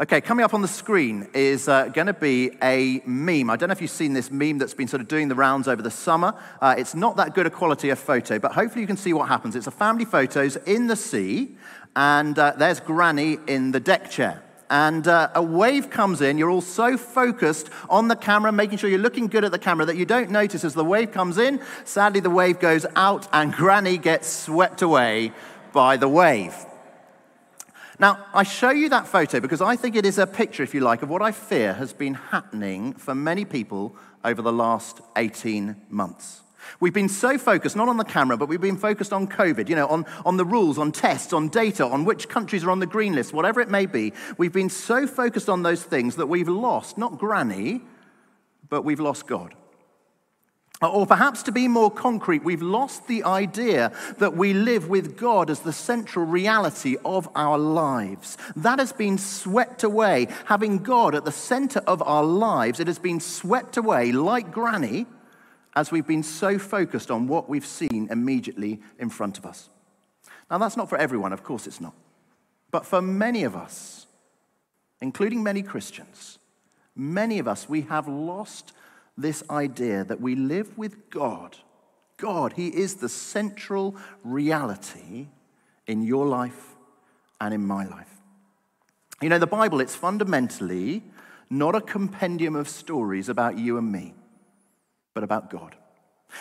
Okay, coming up on the screen is uh, going to be a meme. I don't know if you've seen this meme that's been sort of doing the rounds over the summer. Uh, it's not that good a quality of photo, but hopefully you can see what happens. It's a family photos in the sea, and uh, there's Granny in the deck chair. And uh, a wave comes in. You're all so focused on the camera, making sure you're looking good at the camera, that you don't notice as the wave comes in. Sadly, the wave goes out, and Granny gets swept away by the wave. Now, I show you that photo because I think it is a picture, if you like, of what I fear has been happening for many people over the last 18 months. We've been so focused, not on the camera, but we've been focused on COVID, you know, on, on the rules, on tests, on data, on which countries are on the green list, whatever it may be. We've been so focused on those things that we've lost, not granny, but we've lost God. Or perhaps to be more concrete, we've lost the idea that we live with God as the central reality of our lives. That has been swept away. Having God at the center of our lives, it has been swept away like granny as we've been so focused on what we've seen immediately in front of us. Now, that's not for everyone, of course it's not. But for many of us, including many Christians, many of us, we have lost this idea that we live with God. God, He is the central reality in your life and in my life. You know, the Bible, it's fundamentally not a compendium of stories about you and me, but about God.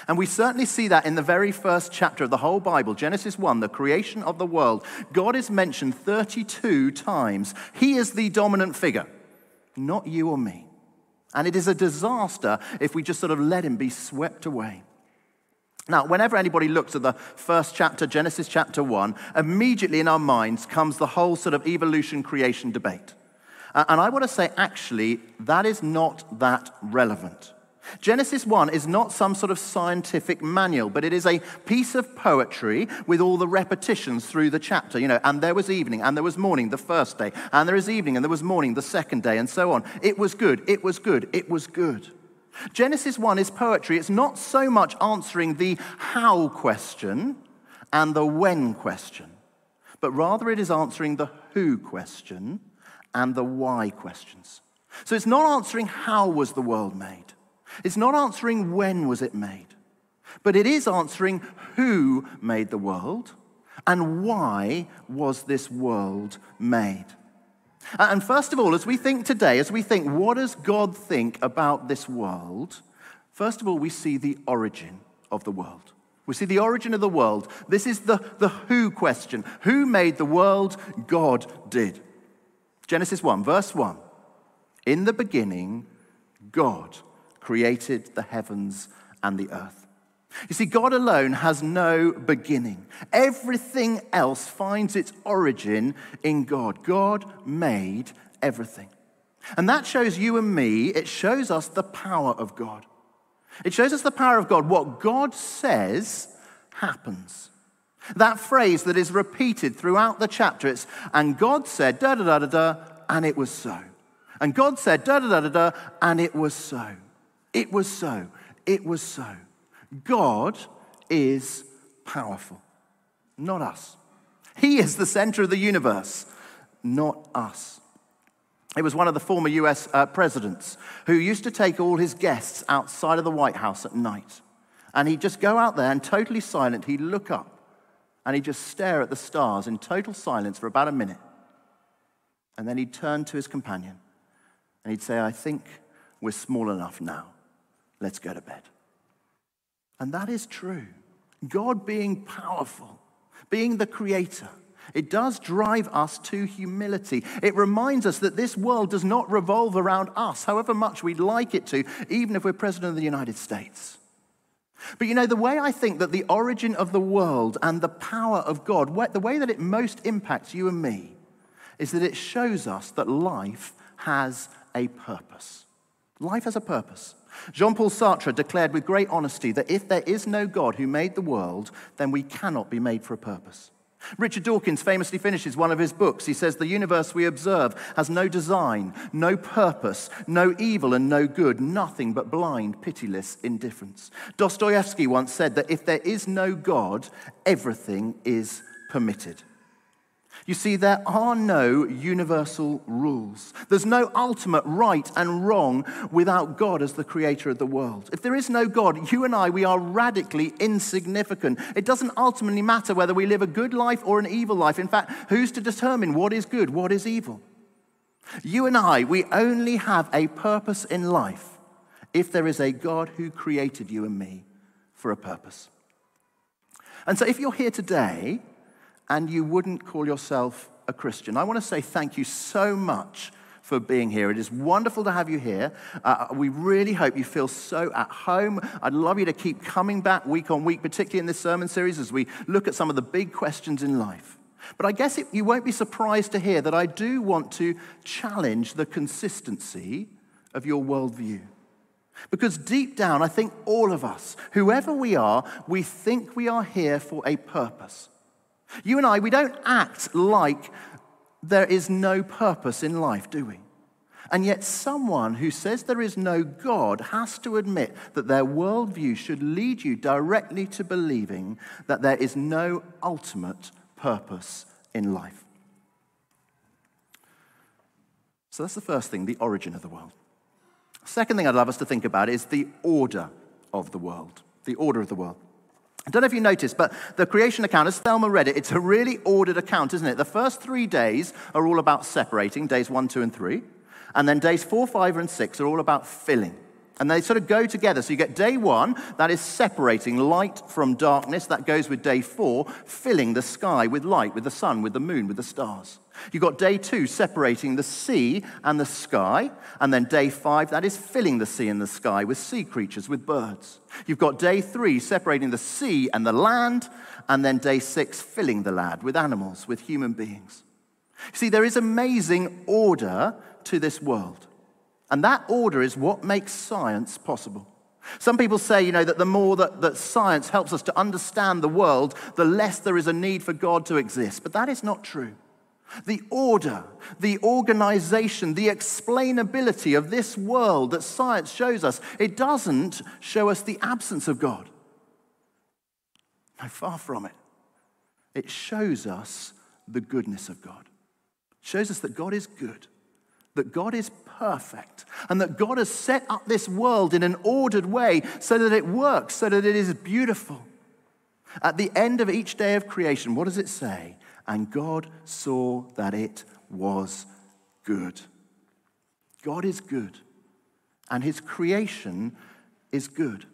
And we certainly see that in the very first chapter of the whole Bible, Genesis 1, the creation of the world. God is mentioned 32 times. He is the dominant figure, not you or me. And it is a disaster if we just sort of let him be swept away. Now, whenever anybody looks at the first chapter, Genesis chapter 1, immediately in our minds comes the whole sort of evolution creation debate. And I want to say, actually, that is not that relevant. Genesis 1 is not some sort of scientific manual, but it is a piece of poetry with all the repetitions through the chapter. You know, and there was evening, and there was morning the first day, and there is evening, and there was morning the second day, and so on. It was good, it was good, it was good. Genesis 1 is poetry. It's not so much answering the how question and the when question, but rather it is answering the who question and the why questions. So it's not answering how was the world made. It's not answering when was it made, but it is answering who made the world and why was this world made. And first of all, as we think today, as we think, what does God think about this world? First of all, we see the origin of the world. We see the origin of the world. This is the, the who question. Who made the world? God did. Genesis 1, verse 1. In the beginning, God created the heavens and the earth. You see, God alone has no beginning. Everything else finds its origin in God. God made everything. And that shows you and me, it shows us the power of God. It shows us the power of God. What God says happens. That phrase that is repeated throughout the chapter, it's, and God said, da da da da da, and it was so. And God said, da da da da da, and it was so. It was so. It was so. God is powerful, not us. He is the center of the universe, not us. It was one of the former US uh, presidents who used to take all his guests outside of the White House at night. And he'd just go out there and totally silent, he'd look up and he'd just stare at the stars in total silence for about a minute. And then he'd turn to his companion and he'd say, I think we're small enough now let's go to bed. And that is true. God being powerful, being the creator, it does drive us to humility. It reminds us that this world does not revolve around us, however much we'd like it to, even if we're president of the United States. But you know, the way I think that the origin of the world and the power of God, the way that it most impacts you and me, is that it shows us that life has a purpose. Life has a purpose. Jean Paul Sartre declared with great honesty that if there is no God who made the world, then we cannot be made for a purpose. Richard Dawkins famously finishes one of his books. He says, The universe we observe has no design, no purpose, no evil and no good, nothing but blind, pitiless indifference. Dostoevsky once said that if there is no God, everything is permitted. You see, there are no universal rules. There's no ultimate right and wrong without God as the creator of the world. If there is no God, you and I, we are radically insignificant. It doesn't ultimately matter whether we live a good life or an evil life. In fact, who's to determine what is good, what is evil? You and I, we only have a purpose in life if there is a God who created you and me for a purpose. And so if you're here today, and you wouldn't call yourself a Christian. I want to say thank you so much for being here. It is wonderful to have you here. Uh, we really hope you feel so at home. I'd love you to keep coming back week on week, particularly in this sermon series as we look at some of the big questions in life. But I guess it, you won't be surprised to hear that I do want to challenge the consistency of your worldview. Because deep down, I think all of us, whoever we are, we think we are here for a purpose. You and I, we don't act like there is no purpose in life, do we? And yet, someone who says there is no God has to admit that their worldview should lead you directly to believing that there is no ultimate purpose in life. So, that's the first thing the origin of the world. Second thing I'd love us to think about is the order of the world. The order of the world. I don't know if you noticed, but the creation account, as Thelma read it, it's a really ordered account, isn't it? The first three days are all about separating, days one, two, and three. And then days four, five, and six are all about filling. And they sort of go together. So you get day one, that is separating light from darkness. That goes with day four, filling the sky with light, with the sun, with the moon, with the stars. You've got day two, separating the sea and the sky. And then day five, that is filling the sea and the sky with sea creatures, with birds. You've got day three, separating the sea and the land. And then day six, filling the land with animals, with human beings. See, there is amazing order to this world. And that order is what makes science possible. Some people say, you know, that the more that, that science helps us to understand the world, the less there is a need for God to exist. But that is not true. The order, the organization, the explainability of this world that science shows us, it doesn't show us the absence of God. No, far from it. It shows us the goodness of God. It shows us that God is good that God is perfect and that God has set up this world in an ordered way so that it works, so that it is beautiful. At the end of each day of creation, what does it say? And God saw that it was good. God is good, and his creation is good.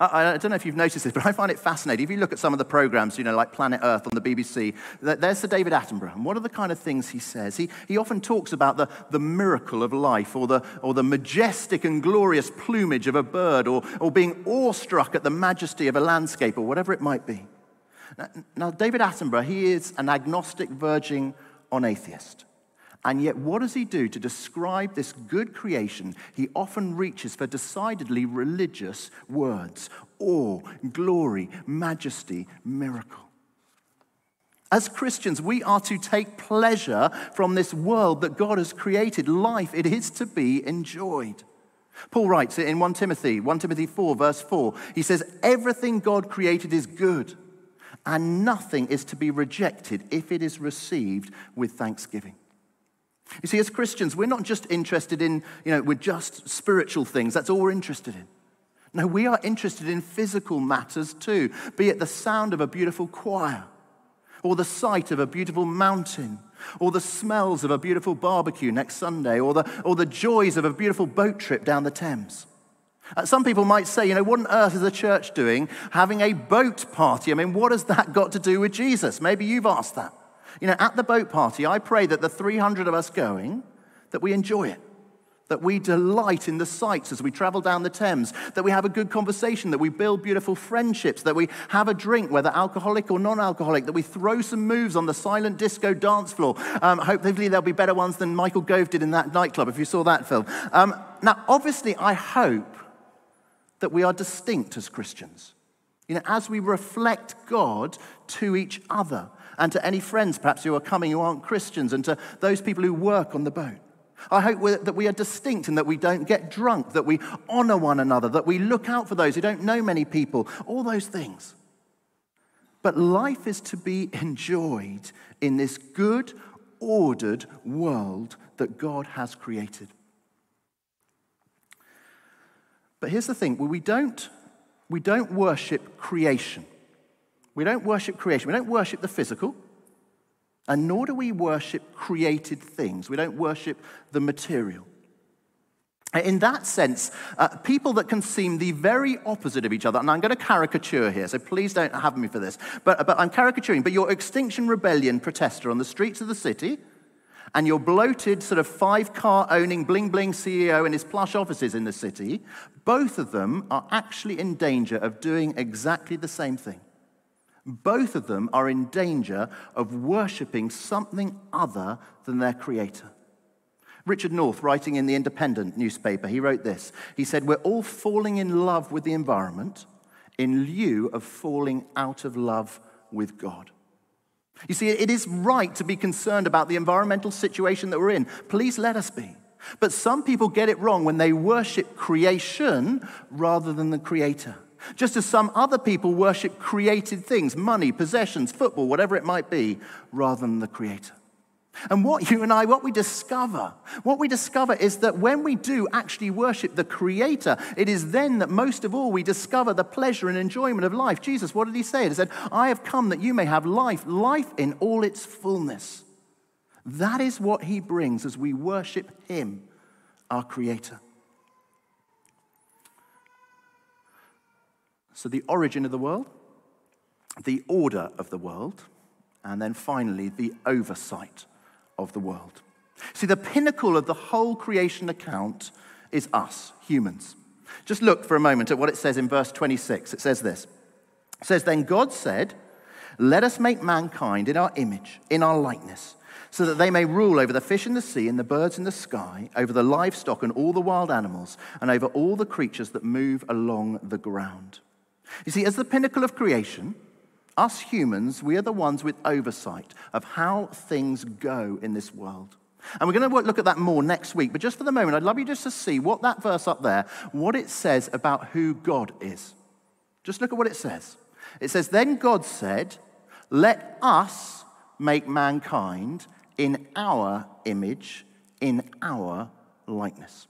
I, I, don't know if you've noticed this, but I find it fascinating. If you look at some of the programs, you know, like Planet Earth on the BBC, there's Sir David Attenborough. And what are the kind of things he says? He, he often talks about the, the miracle of life or the, or the majestic and glorious plumage of a bird or, or being awestruck at the majesty of a landscape or whatever it might be. Now, now David Attenborough, he is an agnostic verging on atheist. And yet, what does he do to describe this good creation? He often reaches for decidedly religious words awe, glory, majesty, miracle. As Christians, we are to take pleasure from this world that God has created. Life, it is to be enjoyed. Paul writes it in 1 Timothy, 1 Timothy 4, verse 4. He says, Everything God created is good, and nothing is to be rejected if it is received with thanksgiving. You see, as Christians, we're not just interested in, you know, we're just spiritual things. That's all we're interested in. No, we are interested in physical matters too, be it the sound of a beautiful choir, or the sight of a beautiful mountain, or the smells of a beautiful barbecue next Sunday, or the, or the joys of a beautiful boat trip down the Thames. Uh, some people might say, you know, what on earth is the church doing having a boat party? I mean, what has that got to do with Jesus? Maybe you've asked that. You know, at the boat party, I pray that the 300 of us going, that we enjoy it, that we delight in the sights as we travel down the Thames, that we have a good conversation, that we build beautiful friendships, that we have a drink, whether alcoholic or non alcoholic, that we throw some moves on the silent disco dance floor. Um, hopefully, there'll be better ones than Michael Gove did in that nightclub, if you saw that film. Um, now, obviously, I hope that we are distinct as Christians. You know, as we reflect God to each other and to any friends perhaps who are coming who aren't Christians, and to those people who work on the boat. I hope that we are distinct and that we don't get drunk, that we honor one another, that we look out for those who don't know many people, all those things. But life is to be enjoyed in this good, ordered world that God has created. But here's the thing we don't, we don't worship creation. We don't worship creation. We don't worship the physical. And nor do we worship created things. We don't worship the material. In that sense, uh, people that can seem the very opposite of each other, and I'm going to caricature here, so please don't have me for this, but, but I'm caricaturing, but your Extinction Rebellion protester on the streets of the city, and your bloated, sort of five car owning, bling bling CEO in his plush offices in the city, both of them are actually in danger of doing exactly the same thing. Both of them are in danger of worshipping something other than their creator. Richard North, writing in the Independent newspaper, he wrote this. He said, We're all falling in love with the environment in lieu of falling out of love with God. You see, it is right to be concerned about the environmental situation that we're in. Please let us be. But some people get it wrong when they worship creation rather than the creator. Just as some other people worship created things, money, possessions, football, whatever it might be, rather than the creator. And what you and I, what we discover, what we discover is that when we do actually worship the Creator, it is then that most of all we discover the pleasure and enjoyment of life. Jesus, what did he say? He said, I have come that you may have life, life in all its fullness. That is what he brings as we worship him, our Creator. So, the origin of the world, the order of the world, and then finally, the oversight of the world. See, the pinnacle of the whole creation account is us, humans. Just look for a moment at what it says in verse 26. It says this It says, Then God said, Let us make mankind in our image, in our likeness, so that they may rule over the fish in the sea and the birds in the sky, over the livestock and all the wild animals, and over all the creatures that move along the ground. You see, as the pinnacle of creation, us humans, we are the ones with oversight of how things go in this world. And we're going to look at that more next week. But just for the moment, I'd love you just to see what that verse up there, what it says about who God is. Just look at what it says. It says, Then God said, Let us make mankind in our image, in our likeness.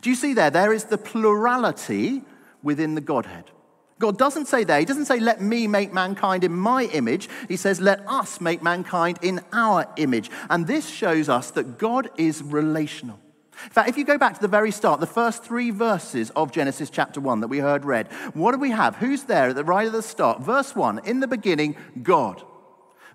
Do you see there? There is the plurality within the Godhead. God doesn't say there, He doesn't say, let me make mankind in my image. He says, let us make mankind in our image. And this shows us that God is relational. In fact, if you go back to the very start, the first three verses of Genesis chapter 1 that we heard read, what do we have? Who's there at the right of the start? Verse 1 In the beginning, God.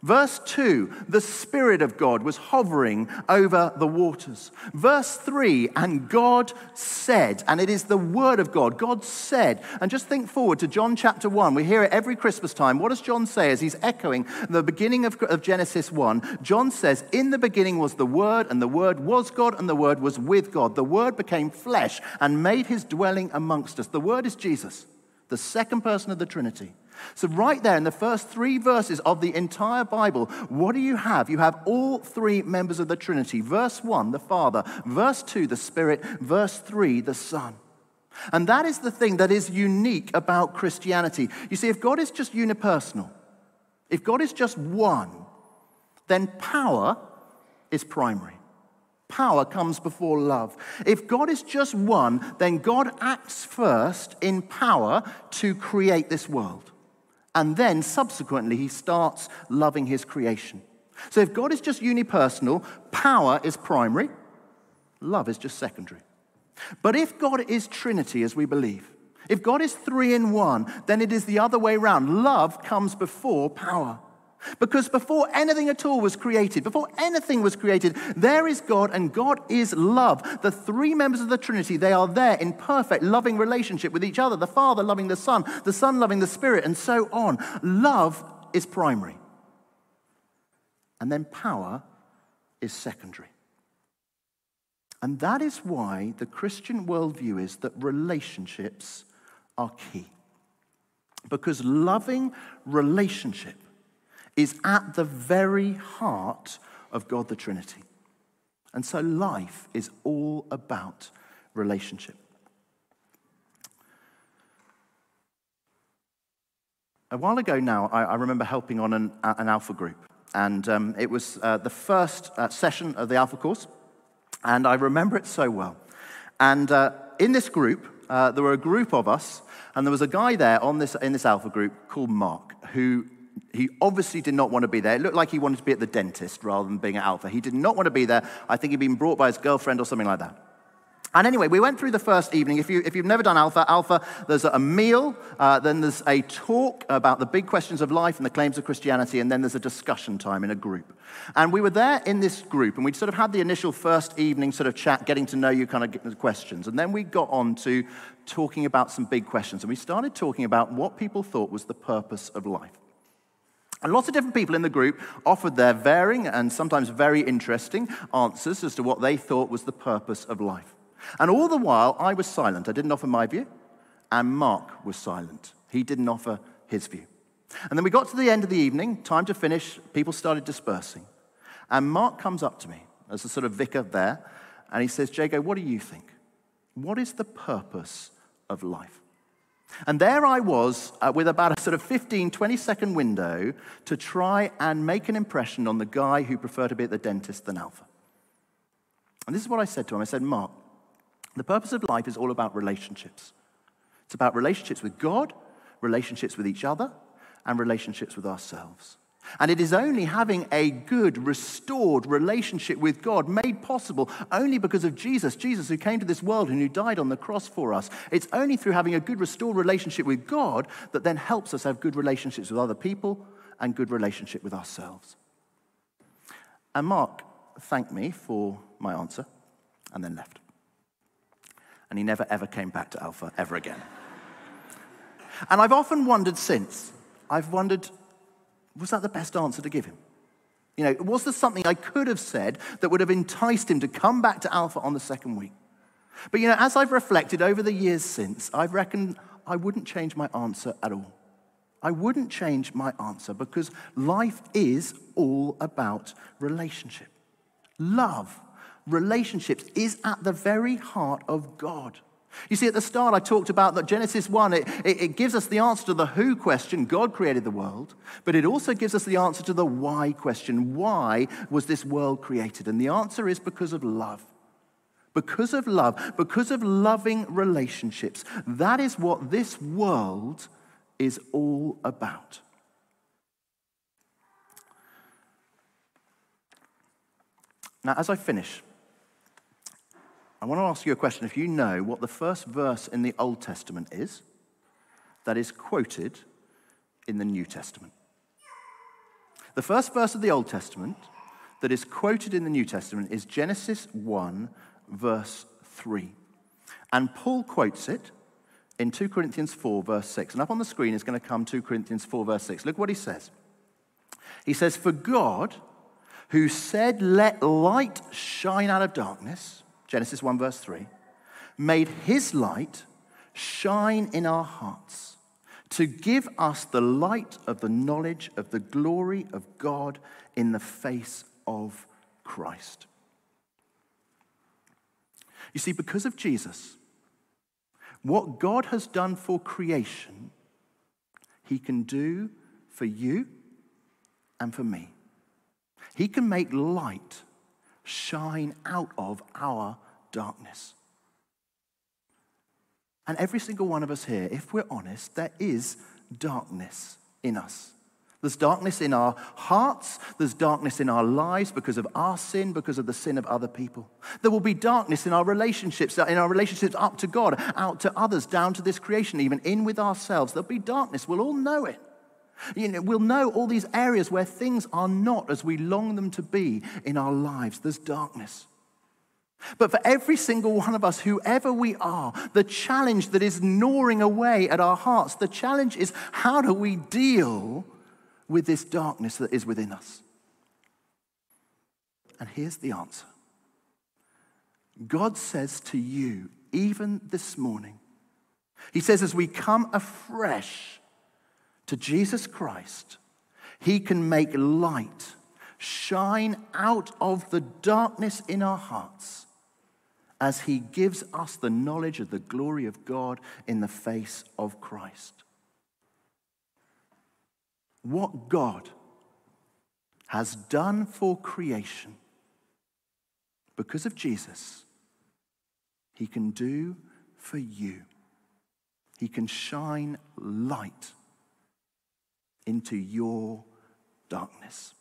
Verse 2, the Spirit of God was hovering over the waters. Verse 3, and God said, and it is the Word of God, God said. And just think forward to John chapter 1. We hear it every Christmas time. What does John say as he's echoing the beginning of, of Genesis 1? John says, In the beginning was the Word, and the Word was God, and the Word was with God. The Word became flesh and made his dwelling amongst us. The Word is Jesus, the second person of the Trinity. So, right there in the first three verses of the entire Bible, what do you have? You have all three members of the Trinity. Verse 1, the Father. Verse 2, the Spirit. Verse 3, the Son. And that is the thing that is unique about Christianity. You see, if God is just unipersonal, if God is just one, then power is primary. Power comes before love. If God is just one, then God acts first in power to create this world. And then subsequently, he starts loving his creation. So if God is just unipersonal, power is primary, love is just secondary. But if God is Trinity, as we believe, if God is three in one, then it is the other way around. Love comes before power. Because before anything at all was created, before anything was created, there is God and God is love. The three members of the Trinity, they are there in perfect, loving relationship with each other. The Father loving the Son, the Son loving the Spirit, and so on. Love is primary. And then power is secondary. And that is why the Christian worldview is that relationships are key. Because loving relationship is at the very heart of God the Trinity. And so life is all about relationship. a while ago now, I, I remember helping on an, an Alpha group. And um, it was uh, the first uh, session of the Alpha course. And I remember it so well. And uh, in this group, uh, there were a group of us, and there was a guy there on this, in this Alpha group called Mark, who he obviously did not want to be there. It looked like he wanted to be at the dentist rather than being at Alpha. He did not want to be there. I think he'd been brought by his girlfriend or something like that. And anyway, we went through the first evening. If, you, if you've never done Alpha, Alpha, there's a meal, uh, then there's a talk about the big questions of life and the claims of Christianity, and then there's a discussion time in a group. And we were there in this group, and we'd sort of had the initial first evening sort of chat, getting to know you kind of questions. And then we got on to talking about some big questions, and we started talking about what people thought was the purpose of life. And lots of different people in the group offered their varying and sometimes very interesting answers as to what they thought was the purpose of life. And all the while, I was silent. I didn't offer my view, and Mark was silent. He didn't offer his view. And then we got to the end of the evening, time to finish, people started dispersing. And Mark comes up to me as a sort of vicar there, and he says, Jago, what do you think? What is the purpose of life? And there I was uh, with about a sort of 15, 20 second window to try and make an impression on the guy who preferred to be at the dentist than Alpha. And this is what I said to him I said, Mark, the purpose of life is all about relationships. It's about relationships with God, relationships with each other, and relationships with ourselves. And it is only having a good, restored relationship with God made possible only because of Jesus, Jesus who came to this world and who died on the cross for us. It's only through having a good, restored relationship with God that then helps us have good relationships with other people and good relationship with ourselves. And Mark thanked me for my answer and then left and he never ever came back to Alpha ever again. and I've often wondered since, I've wondered, was that the best answer to give him? You know, was there something I could have said that would have enticed him to come back to Alpha on the second week? But you know, as I've reflected over the years since, I've reckoned I wouldn't change my answer at all. I wouldn't change my answer because life is all about relationship. Love relationships is at the very heart of God. You see, at the start, I talked about that Genesis 1, it, it, it, gives us the answer to the who question God created the world, but it also gives us the answer to the why question why was this world created? And the answer is because of love. Because of love, because of loving relationships. That is what this world is all about. Now, as I finish, want to ask you a question. If you know what the first verse in the Old Testament is that is quoted in the New Testament. The first verse of the Old Testament that is quoted in the New Testament is Genesis 1, verse 3. And Paul quotes it in 2 Corinthians 4, verse 6. And up on the screen is going to come 2 Corinthians 4, verse 6. Look what he says. He says, For God, who said, Let light shine out of darkness, Genesis 1, verse 3, made his light shine in our hearts to give us the light of the knowledge of the glory of God in the face of Christ. You see, because of Jesus, what God has done for creation, he can do for you and for me. He can make light shine out of our darkness. And every single one of us here, if we're honest, there is darkness in us. There's darkness in our hearts. There's darkness in our lives because of our sin, because of the sin of other people. There will be darkness in our relationships, uh, in our relationships up to God, out to others, down to this creation, even in with ourselves. There'll be darkness. We'll all know it. You know, we'll know all these areas where things are not as we long them to be in our lives. There's darkness. But for every single one of us, whoever we are, the challenge that is gnawing away at our hearts, the challenge is how do we deal with this darkness that is within us? And here's the answer God says to you, even this morning, He says, as we come afresh to Jesus Christ, He can make light shine out of the darkness in our hearts as He gives us the knowledge of the glory of God in the face of Christ. what God has done for creation because of Jesus, he can do for you. He can shine light into your darkness.